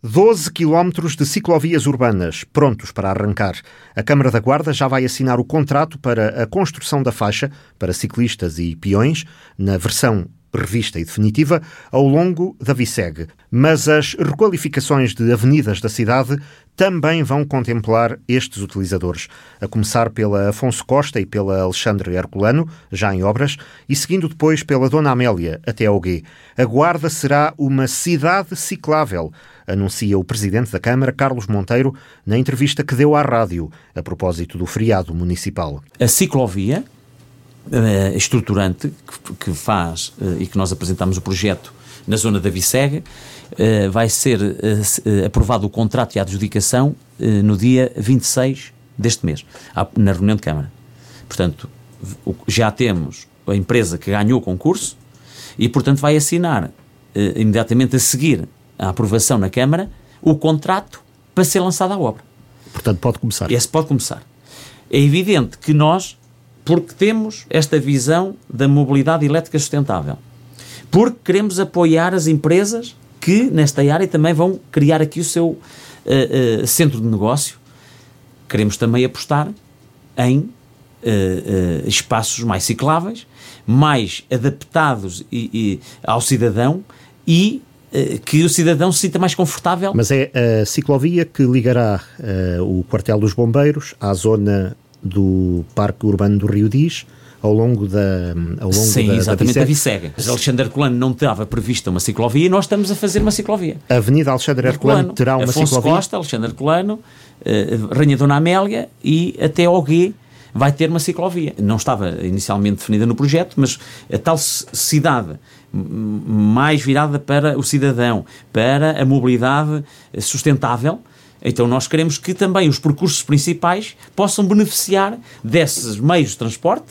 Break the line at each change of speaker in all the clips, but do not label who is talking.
12 quilómetros de ciclovias urbanas prontos para arrancar. A Câmara da Guarda já vai assinar o contrato para a construção da faixa para ciclistas e peões na versão revista e definitiva ao longo da Viseg. Mas as requalificações de avenidas da cidade também vão contemplar estes utilizadores, a começar pela Afonso Costa e pela Alexandre Herculano, já em obras, e seguindo depois pela Dona Amélia até ao Gué. A Guarda será uma cidade ciclável, anuncia o presidente da Câmara, Carlos Monteiro, na entrevista que deu à rádio a propósito do feriado municipal.
A ciclovia uh, estruturante que, que faz uh, e que nós apresentamos o projeto na zona da Vicega, uh, vai ser aprovado o contrato e a adjudicação no dia 26 deste mês, na reunião de Câmara. Portanto, já temos a empresa que ganhou o concurso e, portanto, vai assinar imediatamente a seguir a aprovação na Câmara o contrato para ser lançada a obra.
Portanto, pode começar.
Esse pode começar. É evidente que nós porque temos esta visão da mobilidade elétrica sustentável. Porque queremos apoiar as empresas que nesta área também vão criar aqui o seu uh, uh, centro de negócio. Queremos também apostar em uh, espaços mais cicláveis, mais adaptados e, e, ao cidadão e que o cidadão se sinta mais confortável.
Mas é a ciclovia que ligará o quartel dos bombeiros à zona do Parque Urbano do Rio Diz, ao longo da ao longo
Sim,
da,
exatamente,
da
Vicega. Mas Alexandre Herculano não estava prevista uma ciclovia e nós estamos a fazer uma ciclovia.
A Avenida Alexandre Herculano terá uma
Afonso
ciclovia?
Costa, Alexandre Herculano, uh, Rainha Dona Amélia e até ao Gué vai ter uma ciclovia. Não estava inicialmente definida no projeto, mas a tal cidade mais virada para o cidadão, para a mobilidade sustentável, então nós queremos que também os percursos principais possam beneficiar desses meios de transporte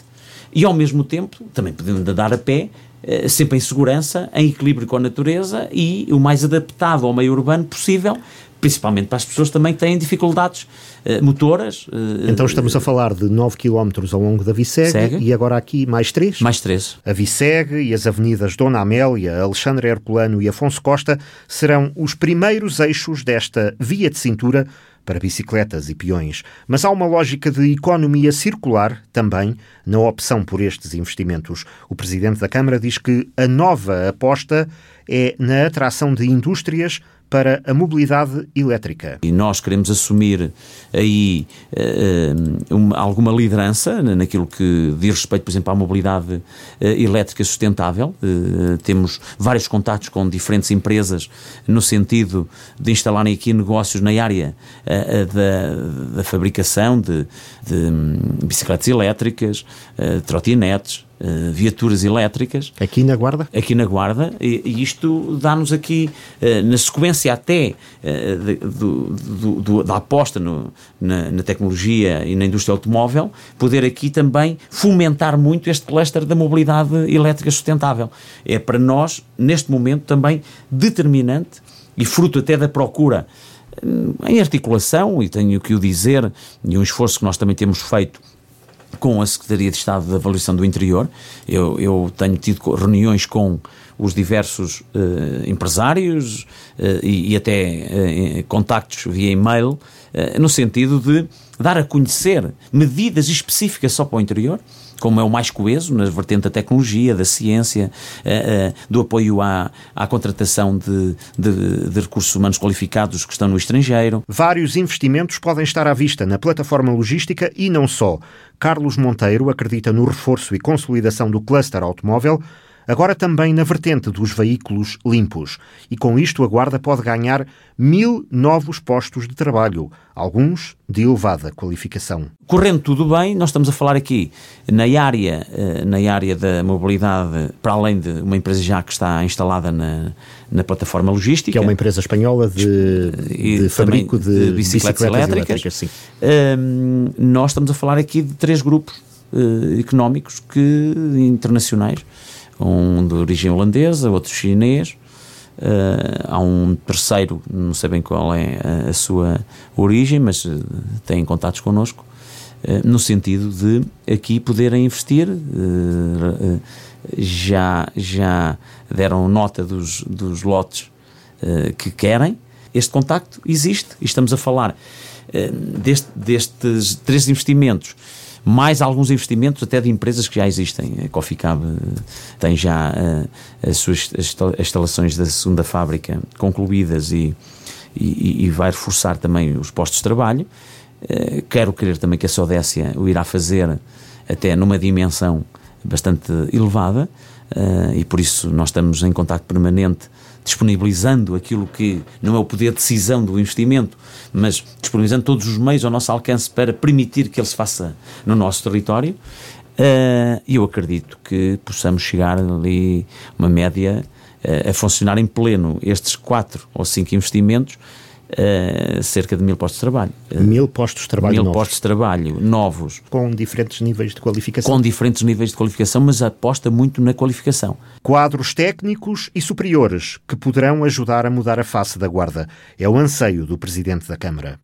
e ao mesmo tempo também podendo andar a pé eh, sempre em segurança, em equilíbrio com a natureza e o mais adaptado ao meio urbano possível principalmente para as pessoas também que têm dificuldades uh, motoras.
Uh, então estamos a falar de 9 km ao longo da Viceg e agora aqui mais 3?
Mais 3.
A Viceg e as avenidas Dona Amélia, Alexandre Herculano e Afonso Costa serão os primeiros eixos desta via de cintura para bicicletas e peões. Mas há uma lógica de economia circular também na opção por estes investimentos. O presidente da Câmara diz que a nova aposta é na atração de indústrias para a mobilidade elétrica.
E nós queremos assumir aí uh, uma, alguma liderança naquilo que diz respeito, por exemplo, à mobilidade uh, elétrica sustentável. Uh, temos vários contatos com diferentes empresas no sentido de instalarem aqui negócios na área da, da, fabricação de, de um, bicicletas elétricas, trotinetes, Uh, viaturas elétricas.
Aqui na Guarda?
Aqui na Guarda, e, e isto dá-nos aqui, uh, na sequência até uh, de, do, do, do, da aposta no, na, na, tecnologia e na indústria automóvel, poder aqui também fomentar muito este cluster da mobilidade elétrica sustentável. É para nós, neste momento, também determinante e fruto até da procura em articulação, e tenho que o dizer, e um esforço que nós também temos feito com a Secretaria de Estado da Avaliação do Interior. Eu, eu tenho tido reuniões com os diversos uh, empresários uh, e, e, até uh, contactos via e-mail, no sentido de dar a conhecer medidas específicas só para o interior, como é o mais coeso, na vertente da tecnologia, da ciência, uh, uh, do apoio à, à contratação de, de, de, recursos humanos qualificados que estão no estrangeiro.
Vários investimentos podem estar à vista na plataforma logística e não só. Carlos Monteiro acredita no reforço e consolidação do cluster automóvel agora também na vertente dos veículos limpos. E com isto a Guarda pode ganhar mil novos postos de trabalho, alguns de elevada qualificação.
Correndo tudo bem, nós estamos a falar aqui na área, eh, na área da mobilidade, para além de uma empresa já que está instalada na, na plataforma logística.
Que é uma empresa espanhola de, de fabrico de, de bicicletas, bicicletas, elétricas. elétricas
um, nós estamos a falar aqui de três grupos uh, económicos que, internacionais um de origem holandesa, outro chinês, uh, há um terceiro, não sei bem qual é a, a sua origem, mas uh, têm contatos connosco, uh, no sentido de aqui poderem investir, já, já deram nota dos, dos lotes que querem, Este contacto existe e estamos a falar deste, destes três investimentos mais alguns investimentos até de empresas que já existem. A Coficab tem já uh, as suas instalações da segunda fábrica concluídas e, e, e vai reforçar também os postos de trabalho. Uh, quero crer também que a Sodécia o irá fazer até numa dimensão bastante elevada uh, e por isso nós estamos em contato permanente disponibilizando aquilo que não é o poder de decisão do investimento, mas disponibilizando todos os meios ao nosso alcance para permitir que ele se faça no nosso território. Uh, eu acredito que possamos chegar ali uma média uh, a funcionar em pleno estes quatro ou cinco investimentos Uh, cerca de mil postos de trabalho.
Mil postos de trabalho
mil
novos.
postos de trabalho novos.
Com diferentes níveis de qualificação.
Com diferentes níveis de qualificação, mas aposta muito na qualificação.
Quadros técnicos e superiores que poderão ajudar a mudar a face da Guarda. É o anseio do Presidente da Câmara.